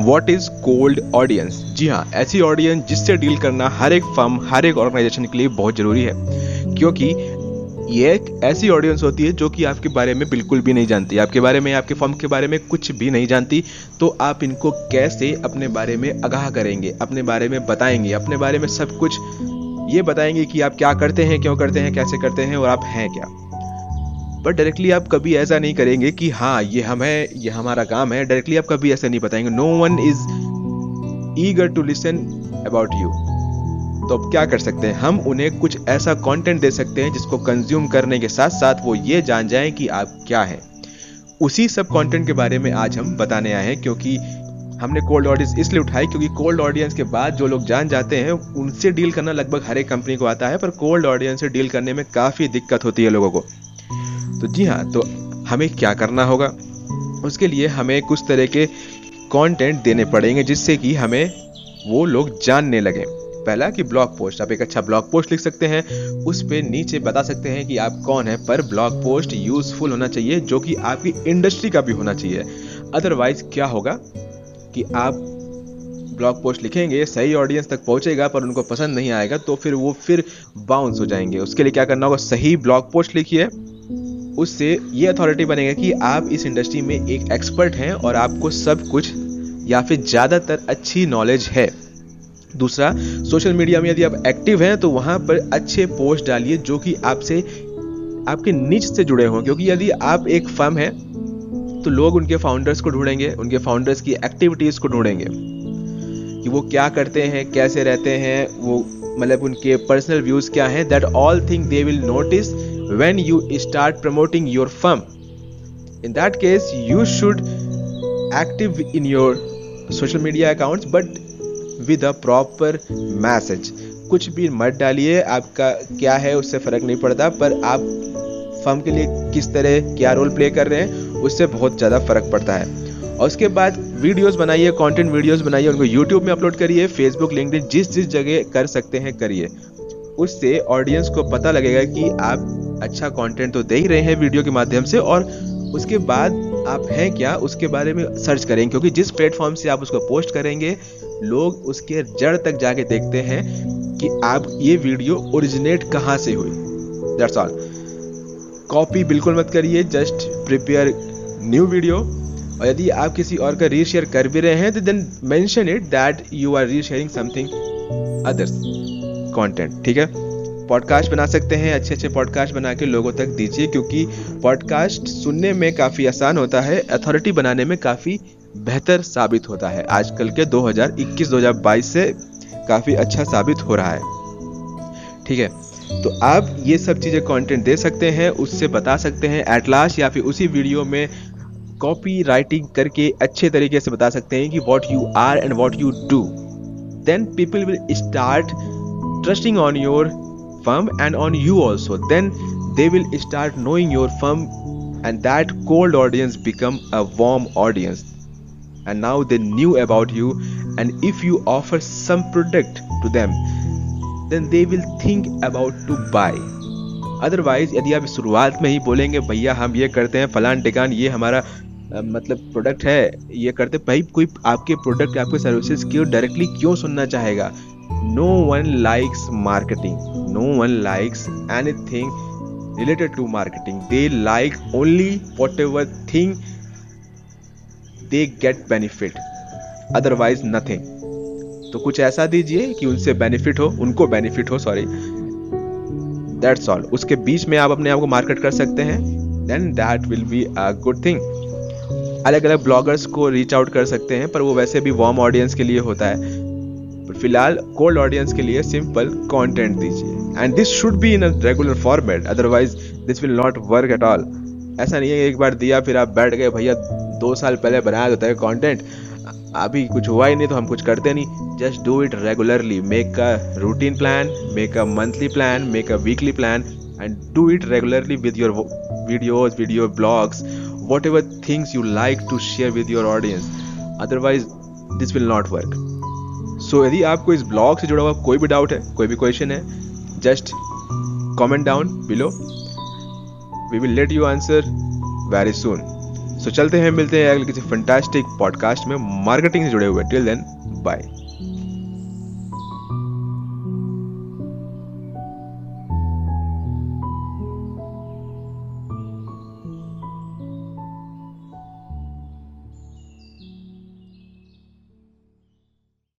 What is cold audience जी हाँ ऐसी ऑडियंस जिससे डील करना हर एक फर्म हर एक ऑर्गेनाइजेशन के लिए बहुत ज़रूरी है। क्योंकि ये एक ऐसी ऑडियंस होती है जो कि आपके बारे में बिल्कुल भी नहीं जानती। आपके बारे में, आपके फर्म के बारे में कुछ भी नहीं जानती। तो आप इनको कैसे अपने बारे में आगाह करेंगे, अपने बारे में बताएँगे, अपने बारे में सब कुछ ये बताएँगे कि आप क्या करते हैं, क्यों करते हैं, कैसे करते हैं और आप हैं क्या। बट डायरेक्टली आप कभी ऐसा नहीं करेंगे कि हाँ ये हम है, ये हमारा काम है। डायरेक्टली आप कभी ऐसा नहीं बताएँगे। No one is eager to listen about you तो अब क्या कर सकते हैं? हम उन्हें कुछ ऐसा कंटेंट दे सकते हैं जिसको कंज्यूम करने के साथ साथ वो ये जान जाएँ कि आप क्या हैं। उसी सब कंटेंट के बारे में आज हम बताने आए हैं क्योंकि हमने कोल्ड ऑडियंस इसलिए उठाई क्योंकि कोल्ड ऑडियंस के बाद जो लोग जान जाते हैं, उनसे डील करना लगभग हर एक कंपनी को आता है, पर कोल्ड ऑडियंस से डील करने में काफ़ी दिक्कत होती है लोगों को। तो जी हाँ तो हमें क्या करना होगा? उसके लिए हमें कुछ तरह के कंटेंट देने पड़ेंगे जिससे कि हमें वो लोग जानने लगे। पहला कि ब्लॉग पोस्ट आप एक अच्छा ब्लॉग पोस्ट लिख सकते हैं, उस पर नीचे बता सकते हैं कि आप कौन है, पर ब्लॉग पोस्ट यूजफुल होना चाहिए, जो कि आपकी इंडस्ट्री का भी होना चाहिए। अदरवाइज़ क्या होगा कि आप ब्लॉग पोस्ट लिखेंगे, सही ऑडियंस तक पहुंचेगा, पर उनको पसंद नहीं आएगा तो फिर वो फिर बाउंस हो जाएँगे। उसके लिए क्या करना होगा? सही ब्लॉग पोस्ट लिखिए। उससे ये अथॉरिटी बनेगा कि आप इस इंडस्ट्री में एक एक्सपर्ट हैं और आपको सब कुछ या फिर ज़्यादातर अच्छी नॉलेज है। दूसरा सोशल मीडिया में यदि आप एक्टिव हैं तो वहाँ पर अच्छे पोस्ट डालिए जो कि आपसे, आपके निच से जुड़े हों। क्योंकि यदि आप एक फर्म है तो लोग उनके फाउंडर्स को ढूंढेंगे, उनके फाउंडर्स की एक्टिविटीज़ को ढूंढेंगे कि वो क्या करते हैं, कैसे रहते हैं, वो मतलब उनके पर्सनल व्यूज़ क्या हैं that all thing they will notice when you start promoting your firm. In that case, you should active in your social media accounts, but with a proper message. कुछ भी मत डालिए, आपका क्या है उससे फ़र्क नहीं पड़ता, पर आप फर्म के लिए किस तरह क्या रोल प्ले कर रहे हैं, उससे बहुत ज़्यादा फ़र्क पड़ता है। और उसके बाद वीडियोस बनाइए कंटेंट वीडियोस बनाइए, उनको यूट्यूब में अपलोड करिए फेसबुक लिंक्डइन जिस जिस जगह कर सकते हैं, करिए। उससे ऑडियंस को पता लगेगा कि आप अच्छा कंटेंट तो दे ही रहे हैं वीडियो के माध्यम से और उसके बाद आप हैं क्या? उसके बारे में सर्च करेंगे, क्योंकि जिस प्लेटफॉर्म से आप उसको पोस्ट करेंगे, लोग उसके जड़ तक जाके देखते हैं कि आप, ये वीडियो ओरिजिनेट कहाँ से हुई। दैट्स ऑल कॉपी बिल्कुल मत करिए जस्ट प्रिपेयर न्यू वीडियो और यदि आप किसी और का रीशेयर कर भी रहे हैं तो then mention it that you are resharing something others content ठीक है? पॉडकास्ट बना सकते हैं, अच्छे अच्छे पॉडकास्ट बना के लोगों तक दीजिए, क्योंकि पॉडकास्ट सुनने में काफ़ी आसान होता है अथॉरिटी बनाने में काफ़ी बेहतर साबित होता है। आजकल के 2021-2022 से काफ़ी अच्छा साबित हो रहा है, ठीक है? तो आप ये सब चीज़ें कंटेंट दे सकते हैं, उससे बता सकते हैं एटलास या फिर उसी वीडियो में कॉपी राइटिंग करके अच्छे तरीके से बता सकते हैं कि what you are and what you do then people will start trusting on your firm and on you also then they will start knowing your firm and that cold audience become a warm audience and now they knew about you and if you offer some product to them then they will think about to buy otherwise यदि आप शुरुआत में ही बोलेंगे भैया हम ये करते हैं फलान टिकान ये हमारा मतलब प्रोडक्ट है ये करते भाई कोई आपके प्रोडक्ट आपके सर्विसेज़ क्यों डायरेक्टली क्यों सुनना चाहेगा no one likes marketing. No one likes anything related to marketing. They like only whatever thing they get benefit. Otherwise, nothing. तो कुछ ऐसा दीजिए कि उनसे बेनिफिट हो, उनको बेनिफिट हो सॉरी दैट्स ऑल उसके बीच में आप अपने आप को मार्केट कर सकते हैं then that will be a good thing अलग अलग ब्लॉगर्स को रीच आउट कर सकते हैं, पर वो वैसे भी वार्म ऑडियंस के लिए होता है। फ़िलहाल कोल्ड ऑडियंस के लिए सिंपल कंटेंट दीजिए। And this should be in a regular format otherwise this will not work at all ऐसा नहीं है एक बार दिया, फिर आप बैठ गए, भैया, दो साल पहले बनाया होता है कॉन्टेंट अभी कुछ हुआ ही नहीं तो हम कुछ करते नहीं। Just do it regularly make a routine plan make a monthly plan make a weekly plan and do it regularly with your videos video blogs whatever things you like to share with your audience otherwise this will not work so so, यदि आपको इस blog से जुड़ा हुआ कोई भी doubt है कोई भी क्वेश्चन है just comment down below we will let you answer very soon so चलते हैं मिलते हैं अगले किसी फंटास्टिक पॉडकास्ट में मार्केटिंग से जुड़े हुए. Till then bye